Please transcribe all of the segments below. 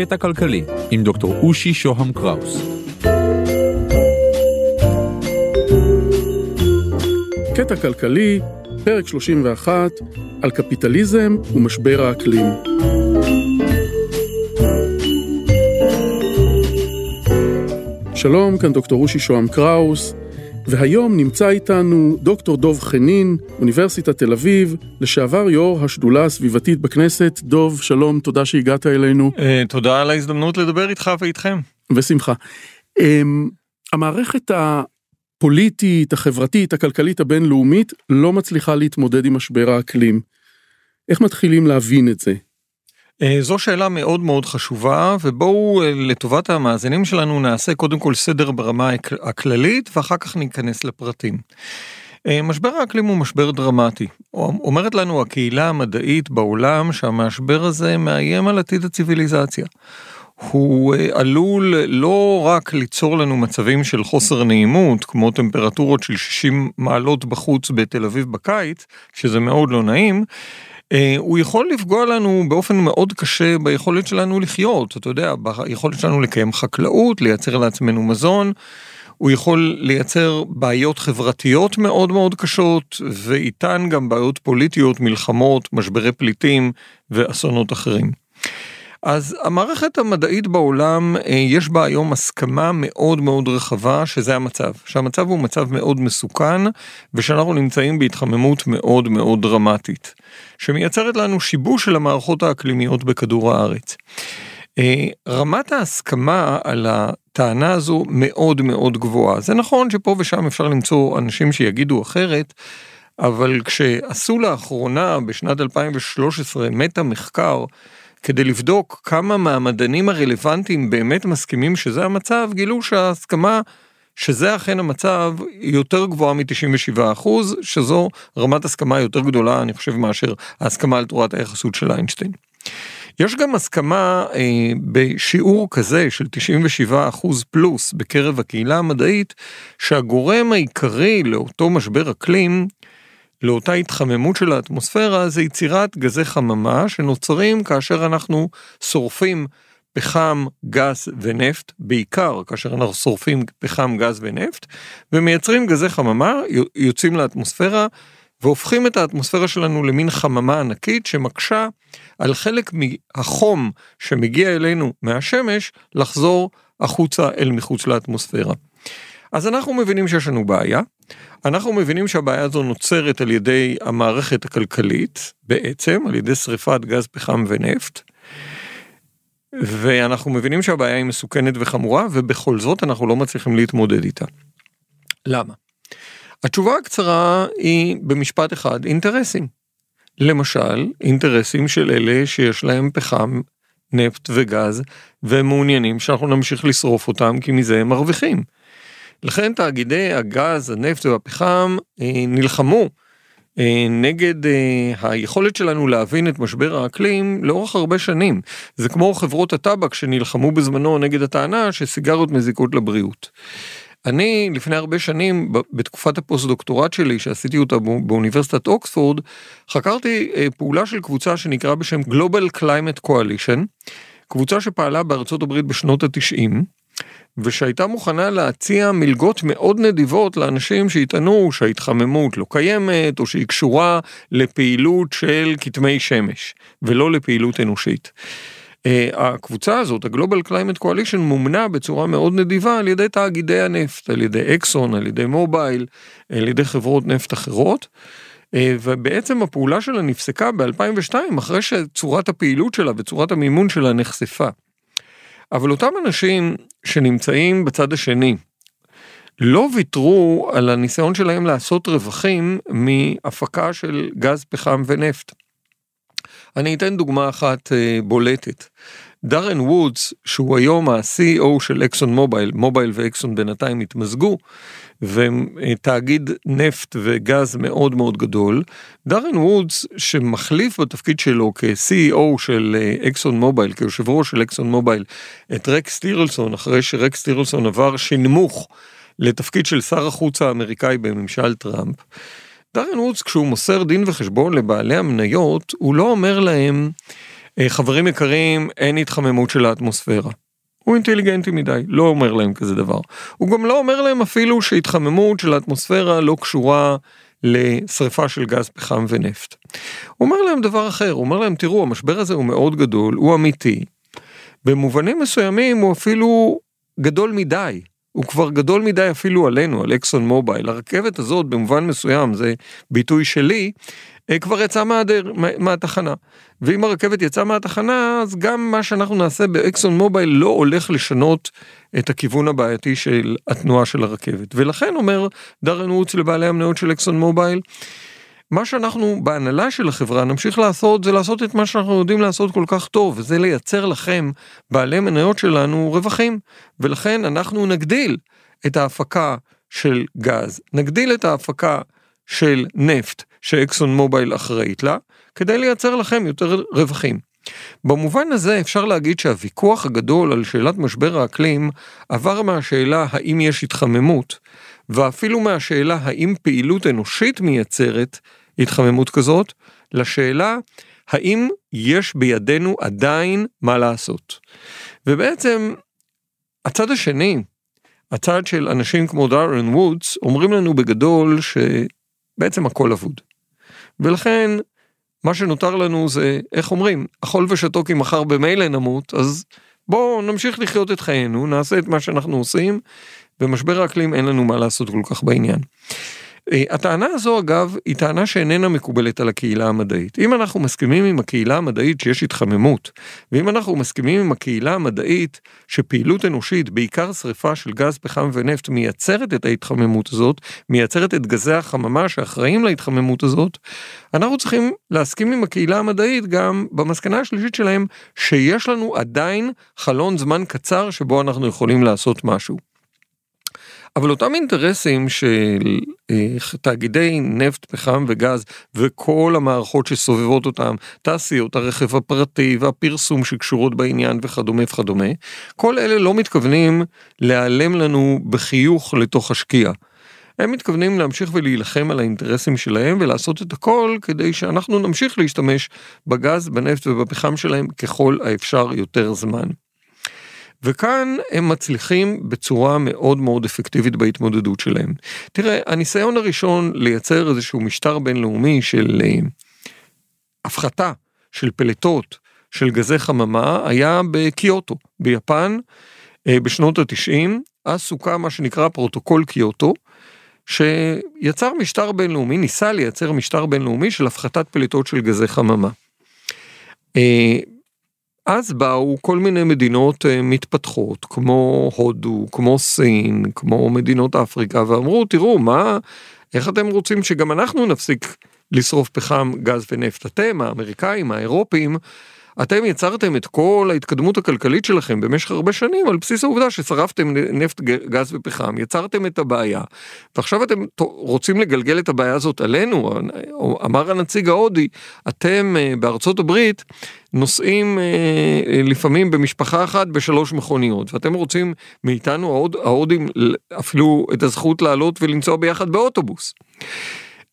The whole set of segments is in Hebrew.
קטע כלכלי עם דוקטור אושי שוהם קראוס. קטע כלכלי, פרק 31, על קפיטליזם ומשבר האקלים. שלום, כאן דוקטור אושי שוהם קראוס, והיום נמצא איתנו דוקטור דוב חנין, אוניברסיטת תל אביב, לשעבר יו"ר השדולה הסביבתית בכנסת. דוב, שלום, תודה שהגעת אלינו. אה, תודה על ההזדמנות לדבר איתך ואיתכם. בשמחה. אמ, המערכת הפוליטית, החברתית, הכלכלית הבינלאומית לא מצליחה להתמודד עם משבר האקלים. איך מתחילים להבין את זה? אה, זו שאלה מאוד מאוד חשובה ובואו אה, לטובת המאזינים שלנו נעשה קודם כל סדר ברמה הכללית ואחר כך ניכנס לפרטים. אה, משבר האקלים הוא משבר דרמטי. אומרת לנו הקהילה המדעית בעולם שהמשבר הזה מאיים על עתיד הציוויליזציה. הוא עלול לא רק ליצור לנו מצבים של חוסר נעימות, כמו טמפרטורות של 60 מעלות בחוץ בתל אביב בקיץ, שזה מאוד לא נעים, הוא יכול לפגוע לנו באופן מאוד קשה ביכולת שלנו לחיות, אתה יודע, ביכולת שלנו לקיים חקלאות, לייצר לעצמנו מזון. הוא יכול לייצר בעיות חברתיות מאוד מאוד קשות, ואיתן גם בעיות פוליטיות, מלחמות, משברי פליטים ואסונות אחרים. אז המערכת המדעית בעולם, אה, יש בה היום הסכמה מאוד מאוד רחבה שזה המצב, שהמצב הוא מצב מאוד מסוכן ושאנחנו נמצאים בהתחממות מאוד מאוד דרמטית, שמייצרת לנו שיבוש של המערכות האקלימיות בכדור הארץ. אה, רמת ההסכמה על הטענה הזו מאוד מאוד גבוהה. זה נכון שפה ושם אפשר למצוא אנשים שיגידו אחרת, אבל כשעשו לאחרונה, בשנת 2013, מטה מחקר, כדי לבדוק כמה מהמדענים הרלוונטיים באמת מסכימים שזה המצב, גילו שההסכמה שזה אכן המצב היא יותר גבוהה מ-97 שזו רמת הסכמה יותר גדולה אני חושב מאשר ההסכמה על תורת היחסות של איינשטיין. יש גם הסכמה אה, בשיעור כזה של 97 פלוס בקרב הקהילה המדעית שהגורם העיקרי לאותו משבר אקלים לאותה התחממות של האטמוספירה זה יצירת גזי חממה שנוצרים כאשר אנחנו שורפים פחם, גז ונפט, בעיקר כאשר אנחנו שורפים פחם, גז ונפט, ומייצרים גזי חממה, יוצאים לאטמוספירה, והופכים את האטמוספירה שלנו למין חממה ענקית שמקשה על חלק מהחום שמגיע אלינו מהשמש לחזור החוצה אל מחוץ לאטמוספירה. אז אנחנו מבינים שיש לנו בעיה, אנחנו מבינים שהבעיה הזו נוצרת על ידי המערכת הכלכלית, בעצם, על ידי שריפת גז פחם ונפט. ואנחנו מבינים שהבעיה היא מסוכנת וחמורה, ובכל זאת אנחנו לא מצליחים להתמודד איתה. למה? התשובה הקצרה היא במשפט אחד, אינטרסים. למשל, אינטרסים של אלה שיש להם פחם, נפט וגז, והם מעוניינים שאנחנו נמשיך לשרוף אותם כי מזה הם מרוויחים. לכן תאגידי הגז, הנפט והפחם אה, נלחמו אה, נגד אה, היכולת שלנו להבין את משבר האקלים לאורך הרבה שנים. זה כמו חברות הטבק שנלחמו בזמנו נגד הטענה שסיגריות מזיקות לבריאות. אני לפני הרבה שנים בתקופת הפוסט דוקטורט שלי שעשיתי אותה באוניברסיטת אוקספורד חקרתי פעולה של קבוצה שנקרא בשם Global Climate Coalition קבוצה שפעלה בארצות הברית בשנות התשעים ושהייתה מוכנה להציע מלגות מאוד נדיבות לאנשים שיטענו שההתחממות לא קיימת או שהיא קשורה לפעילות של כתמי שמש ולא לפעילות אנושית. אה, הקבוצה הזאת, ה Global Climate Coalition, מומנה בצורה מאוד נדיבה על ידי תאגידי הנפט, על ידי אקסון, על ידי מובייל, על ידי חברות נפט אחרות. Uh, ובעצם הפעולה שלה נפסקה ב-2002 אחרי שצורת הפעילות שלה וצורת המימון שלה נחשפה. אבל אותם אנשים שנמצאים בצד השני, לא ויתרו על הניסיון שלהם לעשות רווחים מהפקה של גז פחם ונפט. אני אתן דוגמה אחת אה, בולטת. דארן וודס, שהוא היום ה-CEO של אקסון מובייל, מובייל ואקסון בינתיים התמזגו, ותאגיד נפט וגז מאוד מאוד גדול. דארן וודס שמחליף בתפקיד שלו כ-CEO של אה, אקסון מובייל, כיושב ראש של אקסון מובייל, את רקס טירלסון, אחרי שרקס טירלסון עבר שנמוך לתפקיד של שר החוץ האמריקאי בממשל טראמפ. דארן וודס כשהוא מוסר דין וחשבון לבעלי המניות, הוא לא אומר להם, אה, חברים יקרים, אין התחממות של האטמוספירה. הוא אינטליגנטי מדי, לא אומר להם כזה דבר. הוא גם לא אומר להם אפילו שהתחממות של האטמוספירה לא קשורה לשריפה של גז פחם ונפט. הוא אומר להם דבר אחר, הוא אומר להם תראו המשבר הזה הוא מאוד גדול, הוא אמיתי. במובנים מסוימים הוא אפילו גדול מדי. הוא כבר גדול מדי אפילו עלינו, על אקסון מובייל. הרכבת הזאת במובן מסוים, זה ביטוי שלי, כבר יצא מהדר, מהתחנה. ואם הרכבת יצאה מהתחנה, אז גם מה שאנחנו נעשה באקסון מובייל לא הולך לשנות את הכיוון הבעייתי של התנועה של הרכבת. ולכן אומר דארן וודס לבעלי המניות של אקסון מובייל, מה שאנחנו בהנהלה של החברה נמשיך לעשות זה לעשות את מה שאנחנו יודעים לעשות כל כך טוב וזה לייצר לכם בעלי מניות שלנו רווחים ולכן אנחנו נגדיל את ההפקה של גז נגדיל את ההפקה של נפט שאקסון מובייל אחראית לה כדי לייצר לכם יותר רווחים. במובן הזה אפשר להגיד שהוויכוח הגדול על שאלת משבר האקלים עבר מהשאלה האם יש התחממות ואפילו מהשאלה האם פעילות אנושית מייצרת התחממות כזאת, לשאלה האם יש בידינו עדיין מה לעשות. ובעצם הצד השני, הצד של אנשים כמו דארן וודס, אומרים לנו בגדול שבעצם הכל אבוד. ולכן מה שנותר לנו זה, איך אומרים, אכול ושתו כי מחר במילא נמות, אז בואו נמשיך לחיות את חיינו, נעשה את מה שאנחנו עושים, במשבר האקלים אין לנו מה לעשות כל כך בעניין. אה, הטענה הזו אגב היא טענה שאיננה מקובלת על הקהילה המדעית. אם אנחנו מסכימים עם הקהילה המדעית שיש התחממות, ואם אנחנו מסכימים עם הקהילה המדעית שפעילות אנושית, בעיקר שריפה של גז, פחם ונפט, מייצרת את ההתחממות הזאת, מייצרת את גזי החממה שאחראים להתחממות הזאת, אנחנו צריכים להסכים עם הקהילה המדעית גם במסקנה השלישית שלהם, שיש לנו עדיין חלון זמן קצר שבו אנחנו יכולים לעשות משהו. אבל אותם אינטרסים של אה, תאגידי נפט, פחם וגז וכל המערכות שסובבות אותם, תעשיות, הרכב הפרטי והפרסום שקשורות בעניין וכדומה וכדומה, כל אלה לא מתכוונים להיעלם לנו בחיוך לתוך השקיעה. הם מתכוונים להמשיך ולהילחם על האינטרסים שלהם ולעשות את הכל כדי שאנחנו נמשיך להשתמש בגז, בנפט ובפחם שלהם ככל האפשר יותר זמן. וכאן הם מצליחים בצורה מאוד מאוד אפקטיבית בהתמודדות שלהם. תראה, הניסיון הראשון לייצר איזשהו משטר בינלאומי של אה, הפחתה של פליטות של גזי חממה היה בקיוטו, ביפן, אה, בשנות התשעים, אז סוכם מה שנקרא פרוטוקול קיוטו, שיצר משטר בינלאומי, ניסה לייצר משטר בינלאומי של הפחתת פליטות של גזי חממה. אה, אז באו כל מיני מדינות אה, מתפתחות, כמו הודו, כמו סין, כמו מדינות אפריקה, ואמרו, תראו, מה, איך אתם רוצים שגם אנחנו נפסיק לשרוף פחם, גז ונפט? אתם, האמריקאים, האירופים, אתם יצרתם את כל ההתקדמות הכלכלית שלכם במשך הרבה שנים על בסיס העובדה ששרפתם נפט, גז ופחם, יצרתם את הבעיה, ועכשיו אתם רוצים לגלגל את הבעיה הזאת עלינו, אמר הנציג ההודי, אתם אה, בארצות הברית נוסעים אה, לפעמים במשפחה אחת בשלוש מכוניות, ואתם רוצים מאיתנו ההודים אפילו את הזכות לעלות ולנסוע ביחד באוטובוס.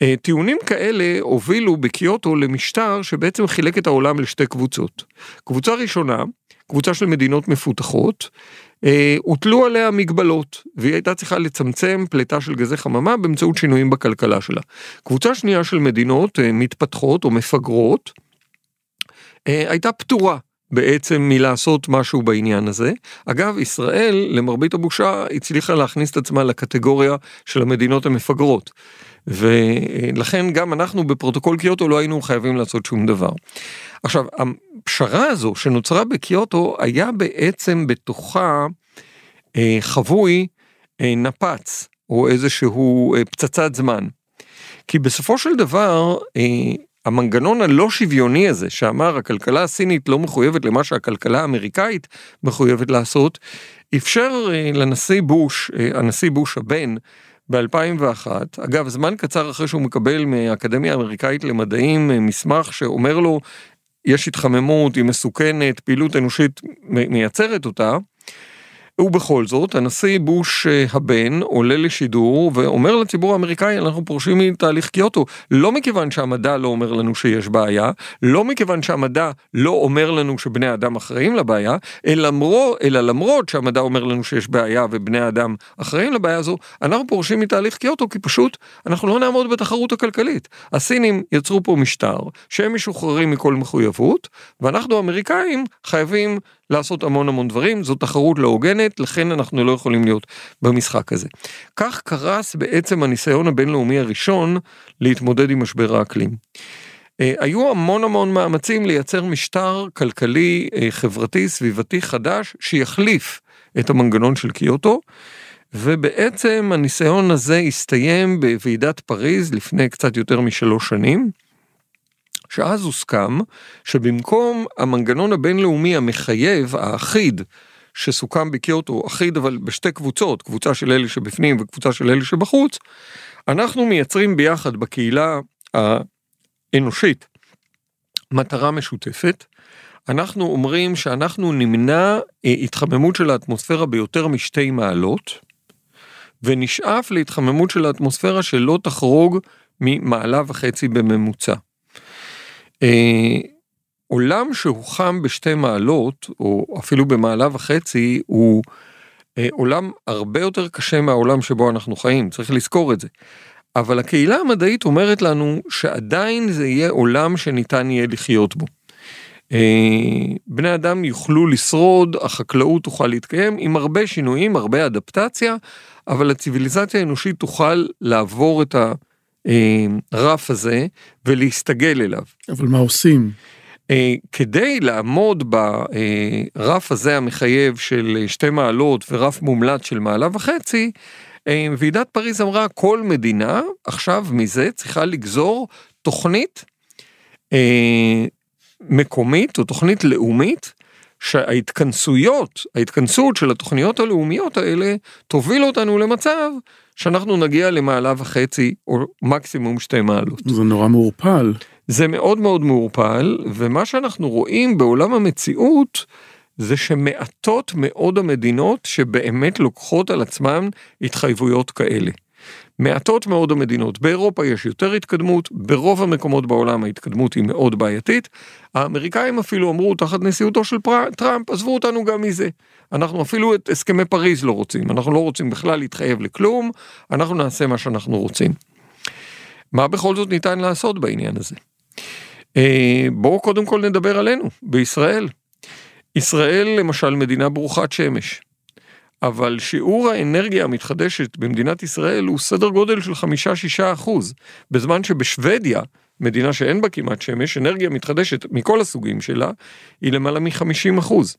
אה, טיעונים כאלה הובילו בקיוטו למשטר שבעצם חילק את העולם לשתי קבוצות. קבוצה ראשונה, קבוצה של מדינות מפותחות, אה, הוטלו עליה מגבלות, והיא הייתה צריכה לצמצם פליטה של גזי חממה באמצעות שינויים בכלכלה שלה. קבוצה שנייה של מדינות אה, מתפתחות או מפגרות, הייתה פטורה בעצם מלעשות משהו בעניין הזה. אגב, ישראל, למרבית הבושה, הצליחה להכניס את עצמה לקטגוריה של המדינות המפגרות. ולכן גם אנחנו בפרוטוקול קיוטו לא היינו חייבים לעשות שום דבר. עכשיו, הפשרה הזו שנוצרה בקיוטו היה בעצם בתוכה אה, חבוי אה, נפץ או איזשהו אה, פצצת זמן. כי בסופו של דבר, אה, המנגנון הלא שוויוני הזה שאמר הכלכלה הסינית לא מחויבת למה שהכלכלה האמריקאית מחויבת לעשות, אפשר אה, לנשיא בוש, אה, הנשיא בוש הבן, ב-2001, אגב זמן קצר אחרי שהוא מקבל מהאקדמיה האמריקאית למדעים אה, מסמך שאומר לו יש התחממות, היא מסוכנת, פעילות אנושית מייצרת אותה, ובכל זאת, הנשיא בוש אה, הבן עולה לשידור ואומר לציבור האמריקאי, אנחנו פורשים מתהליך קיוטו. לא מכיוון שהמדע לא אומר לנו שיש בעיה, לא מכיוון שהמדע לא אומר לנו שבני אדם אחראים לבעיה, אלא למרות, אלא למרות שהמדע אומר לנו שיש בעיה ובני אדם אחראים לבעיה הזו, אנחנו פורשים מתהליך קיוטו כי פשוט אנחנו לא נעמוד בתחרות הכלכלית. הסינים יצרו פה משטר שהם משוחררים מכל מחויבות, ואנחנו האמריקאים חייבים לעשות המון המון דברים, זו תחרות לא הוגנת, לכן אנחנו לא יכולים להיות במשחק הזה. כך קרס בעצם הניסיון הבינלאומי הראשון להתמודד עם משבר האקלים. אה, היו המון המון מאמצים לייצר משטר כלכלי, אה, חברתי, סביבתי חדש, שיחליף את המנגנון של קיוטו, ובעצם הניסיון הזה הסתיים בוועידת פריז לפני קצת יותר משלוש שנים. שאז הוסכם שבמקום המנגנון הבינלאומי המחייב, האחיד, שסוכם בקיוטו, אחיד אבל בשתי קבוצות, קבוצה של אלה שבפנים וקבוצה של אלה שבחוץ, אנחנו מייצרים ביחד בקהילה האנושית מטרה משותפת. אנחנו אומרים שאנחנו נמנע אה, התחממות של האטמוספירה ביותר משתי מעלות, ונשאף להתחממות של האטמוספירה שלא תחרוג ממעלה וחצי בממוצע. אה, עולם שהוא חם בשתי מעלות, או אפילו במעלה וחצי, הוא אה, עולם הרבה יותר קשה מהעולם שבו אנחנו חיים, צריך לזכור את זה. אבל הקהילה המדעית אומרת לנו שעדיין זה יהיה עולם שניתן יהיה לחיות בו. אה, בני אדם יוכלו לשרוד, החקלאות תוכל להתקיים עם הרבה שינויים, הרבה אדפטציה, אבל הציוויליזציה האנושית תוכל לעבור את ה... הרף הזה ולהסתגל אליו. אבל מה עושים? אה, כדי לעמוד ברף הזה המחייב של שתי מעלות ורף מומלץ של מעלה וחצי, אה, ועידת פריז אמרה כל מדינה עכשיו מזה צריכה לגזור תוכנית אה, מקומית או תוכנית לאומית שההתכנסויות, ההתכנסות של התוכניות הלאומיות האלה תוביל אותנו למצב שאנחנו נגיע למעלה וחצי או מקסימום שתי מעלות. זה נורא מעורפל. זה מאוד מאוד מעורפל, ומה שאנחנו רואים בעולם המציאות זה שמעטות מאוד המדינות שבאמת לוקחות על עצמן התחייבויות כאלה. מעטות מאוד המדינות, באירופה יש יותר התקדמות, ברוב המקומות בעולם ההתקדמות היא מאוד בעייתית. האמריקאים אפילו אמרו תחת נשיאותו של פר... טראמפ, עזבו אותנו גם מזה. אנחנו אפילו את הסכמי פריז לא רוצים, אנחנו לא רוצים בכלל להתחייב לכלום, אנחנו נעשה מה שאנחנו רוצים. מה בכל זאת ניתן לעשות בעניין הזה? אה, בואו קודם כל נדבר עלינו, בישראל. ישראל למשל מדינה ברוכת שמש. אבל שיעור האנרגיה המתחדשת במדינת ישראל הוא סדר גודל של חמישה שישה אחוז, בזמן שבשוודיה, מדינה שאין בה כמעט שמש, אנרגיה מתחדשת מכל הסוגים שלה, היא למעלה מחמישים אחוז.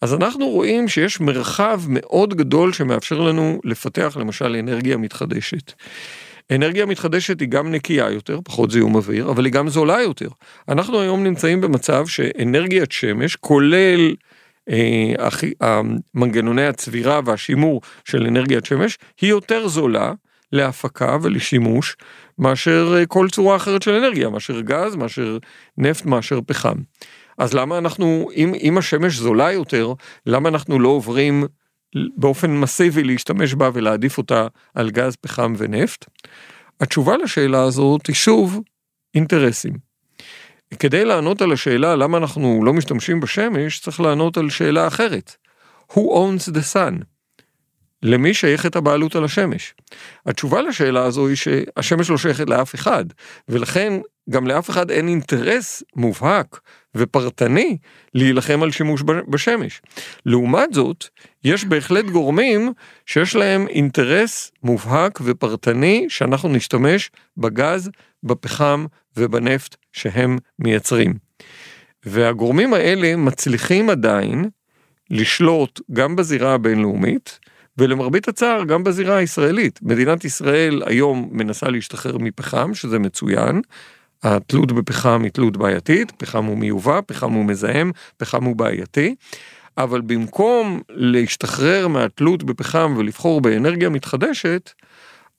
אז אנחנו רואים שיש מרחב מאוד גדול שמאפשר לנו לפתח למשל אנרגיה מתחדשת. אנרגיה מתחדשת היא גם נקייה יותר, פחות זיהום אוויר, אבל היא גם זולה יותר. אנחנו היום נמצאים במצב שאנרגיית שמש, כולל מנגנוני הצבירה והשימור של אנרגיית שמש, היא יותר זולה להפקה ולשימוש מאשר אה, כל צורה אחרת של אנרגיה, מאשר גז, מאשר נפט, מאשר פחם. אז למה אנחנו, אם, אם השמש זולה יותר, למה אנחנו לא עוברים באופן מסיבי להשתמש בה ולהעדיף אותה על גז, פחם ונפט? התשובה לשאלה הזאת היא שוב אינטרסים. כדי לענות על השאלה למה אנחנו לא משתמשים בשמש, צריך לענות על שאלה אחרת. Who owns the sun? למי שייכת הבעלות על השמש? התשובה לשאלה הזו היא שהשמש לא שייכת לאף אחד, ולכן גם לאף אחד אין אינטרס מובהק ופרטני להילחם על שימוש בשמש. לעומת זאת, יש בהחלט גורמים שיש להם אינטרס מובהק ופרטני שאנחנו נשתמש בגז, בפחם ובנפט שהם מייצרים. והגורמים האלה מצליחים עדיין לשלוט גם בזירה הבינלאומית, ולמרבית הצער גם בזירה הישראלית. מדינת ישראל היום מנסה להשתחרר מפחם, שזה מצוין. התלות בפחם היא תלות בעייתית, פחם הוא מיובא, פחם הוא מזהם, פחם הוא בעייתי. אבל במקום להשתחרר מהתלות בפחם ולבחור באנרגיה מתחדשת,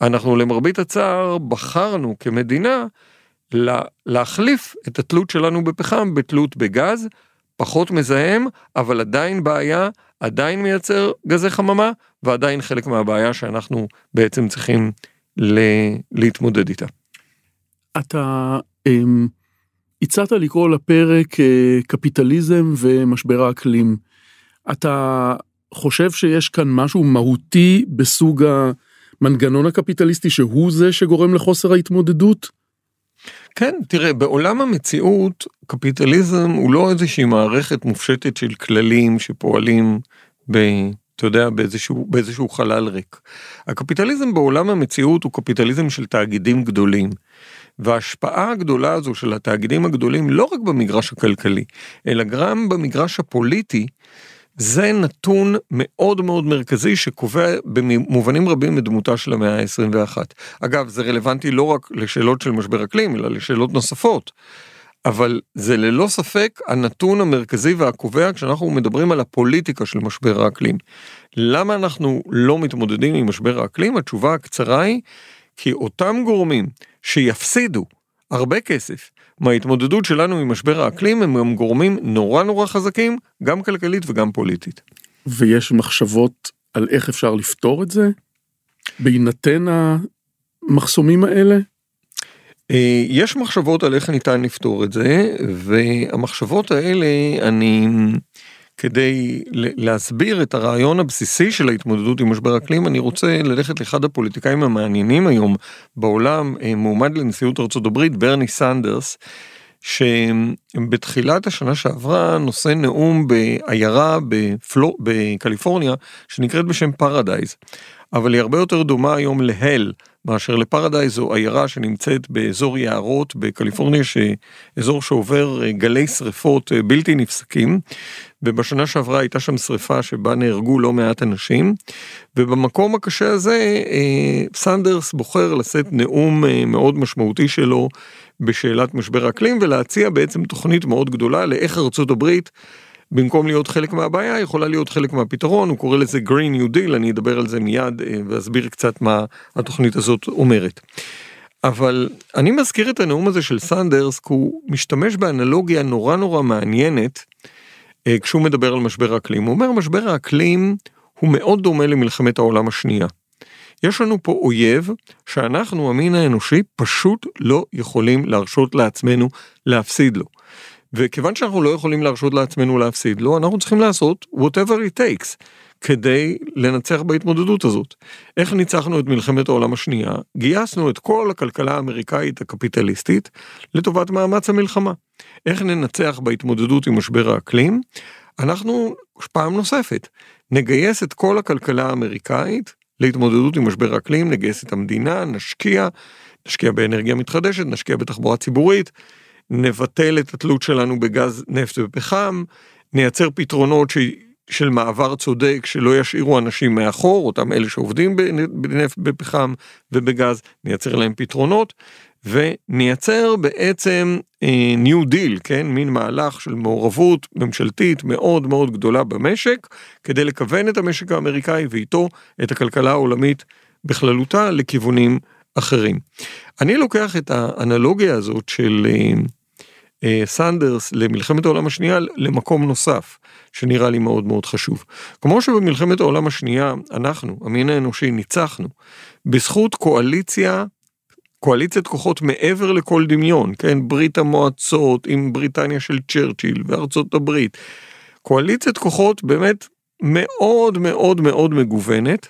אנחנו למרבית הצער בחרנו כמדינה להחליף את התלות שלנו בפחם בתלות בגז, פחות מזהם, אבל עדיין בעיה, עדיין מייצר גזי חממה, ועדיין חלק מהבעיה שאנחנו בעצם צריכים ל- להתמודד איתה. אתה אמ, הצעת לקרוא לפרק אה, קפיטליזם ומשבר האקלים. אתה חושב שיש כאן משהו מהותי בסוג המנגנון הקפיטליסטי שהוא זה שגורם לחוסר ההתמודדות? כן, תראה, בעולם המציאות, קפיטליזם הוא לא איזושהי מערכת מופשטת של כללים שפועלים ב... אתה יודע, באיזשהו, באיזשהו חלל ריק. הקפיטליזם בעולם המציאות הוא קפיטליזם של תאגידים גדולים. וההשפעה הגדולה הזו של התאגידים הגדולים לא רק במגרש הכלכלי, אלא גם במגרש הפוליטי, זה נתון מאוד מאוד מרכזי שקובע במובנים רבים את דמותה של המאה ה-21. אגב, זה רלוונטי לא רק לשאלות של משבר אקלים, אלא לשאלות נוספות. אבל זה ללא ספק הנתון המרכזי והקובע כשאנחנו מדברים על הפוליטיקה של משבר האקלים. למה אנחנו לא מתמודדים עם משבר האקלים? התשובה הקצרה היא כי אותם גורמים שיפסידו הרבה כסף מההתמודדות שלנו עם משבר האקלים הם גם גורמים נורא נורא חזקים, גם כלכלית וגם פוליטית. ויש מחשבות על איך אפשר לפתור את זה? בהינתן המחסומים האלה? אה, יש מחשבות על איך ניתן לפתור את זה, והמחשבות האלה, אני, כדי להסביר את הרעיון הבסיסי של ההתמודדות עם משבר אקלים, אני רוצה ללכת לאחד הפוליטיקאים המעניינים היום בעולם, אה, מועמד לנשיאות ארה"ב, ברני סנדרס, שבתחילת השנה שעברה נושא נאום בעיירה בפלו, בקליפורניה שנקראת בשם פרדייז, אבל היא הרבה יותר דומה היום ל Hell מאשר ל Paradise זו עיירה שנמצאת באזור יערות בקליפורניה, שאזור שעובר אה, גלי שריפות אה, בלתי נפסקים, ובשנה שעברה הייתה שם שריפה שבה נהרגו לא מעט אנשים, ובמקום הקשה הזה אה, סנדרס בוחר לשאת נאום מאוד משמעותי שלו בשאלת משבר האקלים ולהציע בעצם תוכנית מאוד גדולה לאיך ארצות הברית במקום להיות חלק מהבעיה יכולה להיות חלק מהפתרון, הוא קורא לזה Green New Deal, אני אדבר על זה מיד אה, ואסביר קצת מה התוכנית הזאת אומרת. אבל אני מזכיר את הנאום הזה של סנדרס כי הוא משתמש באנלוגיה נורא נורא מעניינת אה, כשהוא מדבר על משבר האקלים. הוא אומר משבר האקלים הוא מאוד דומה למלחמת העולם השנייה. יש לנו פה אויב שאנחנו, המין האנושי, פשוט לא יכולים להרשות לעצמנו להפסיד לו. וכיוון שאנחנו לא יכולים להרשות לעצמנו להפסיד לו, אנחנו צריכים לעשות whatever it takes כדי לנצח בהתמודדות הזאת. איך ניצחנו את מלחמת העולם השנייה? גייסנו את כל הכלכלה האמריקאית הקפיטליסטית לטובת מאמץ המלחמה. איך ננצח בהתמודדות עם משבר האקלים? אנחנו פעם נוספת נגייס את כל הכלכלה האמריקאית להתמודדות עם משבר האקלים, נגייס את המדינה, נשקיע, נשקיע באנרגיה מתחדשת, נשקיע בתחבורה ציבורית. נבטל את התלות שלנו בגז נפט ופחם, נייצר פתרונות ש... של מעבר צודק שלא ישאירו אנשים מאחור, אותם אלה שעובדים בנפט, בפחם ובגז, נייצר להם פתרונות, ונייצר בעצם אה, New Deal, כן, מין מהלך של מעורבות ממשלתית מאוד מאוד גדולה במשק, כדי לכוון את המשק האמריקאי ואיתו את הכלכלה העולמית בכללותה לכיוונים אחרים. אני לוקח את האנלוגיה הזאת של אה, סנדרס למלחמת העולם השנייה למקום נוסף שנראה לי מאוד מאוד חשוב. כמו שבמלחמת העולם השנייה אנחנו, המין האנושי, ניצחנו בזכות קואליציה, קואליציית כוחות מעבר לכל דמיון, כן, ברית המועצות עם בריטניה של צ'רצ'יל וארצות הברית, קואליציית כוחות באמת מאוד מאוד מאוד מגוונת,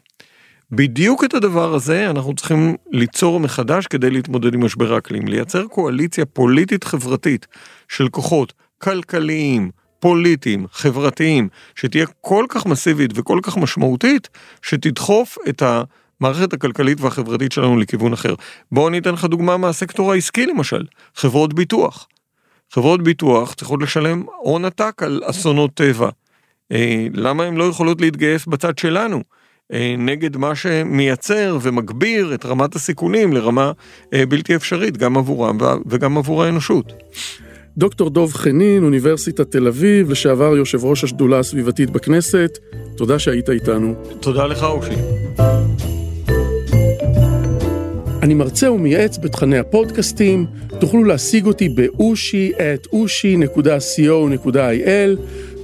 בדיוק את הדבר הזה אנחנו צריכים ליצור מחדש כדי להתמודד עם משבר האקלים, לייצר קואליציה פוליטית חברתית של כוחות כלכליים, פוליטיים, חברתיים, שתהיה כל כך מסיבית וכל כך משמעותית, שתדחוף את המערכת הכלכלית והחברתית שלנו לכיוון אחר. בואו אני אתן לך דוגמה מהסקטור העסקי למשל, חברות ביטוח. חברות ביטוח צריכות לשלם הון עתק על אסונות טבע. אה, למה הן לא יכולות להתגייס בצד שלנו? אה, נגד מה שמייצר ומגביר את רמת הסיכונים לרמה אה, בלתי אפשרית גם עבורם וגם עבור האנושות. דוקטור דוב חנין, אוניברסיטת תל אביב, לשעבר יושב ראש השדולה הסביבתית בכנסת, תודה שהיית איתנו. תודה לך אושי. אני מרצה ומייעץ בתכני הפודקאסטים, תוכלו להשיג אותי באושי את אושי.co.il,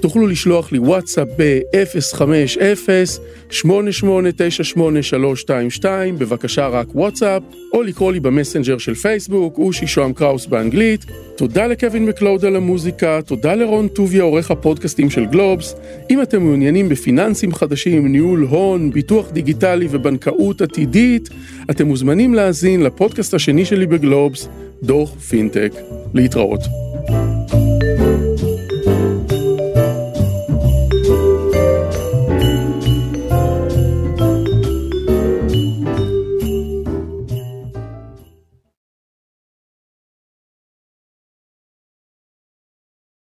תוכלו לשלוח לי וואטסאפ ב-050-8898-322, בבקשה רק וואטסאפ, או לקרוא לי במסנג'ר של פייסבוק, אושי שוהם קראוס באנגלית. תודה לקווין מקלוד על המוזיקה, תודה לרון טוביה, עורך הפודקאסטים של גלובס. אם אתם מעוניינים בפיננסים חדשים, ניהול הון, ביטוח דיגיטלי ובנקאות עתידית, אתם מוזמנים להאזין לפודקאסט השני שלי בגלובס, דוח פינטק. להתראות.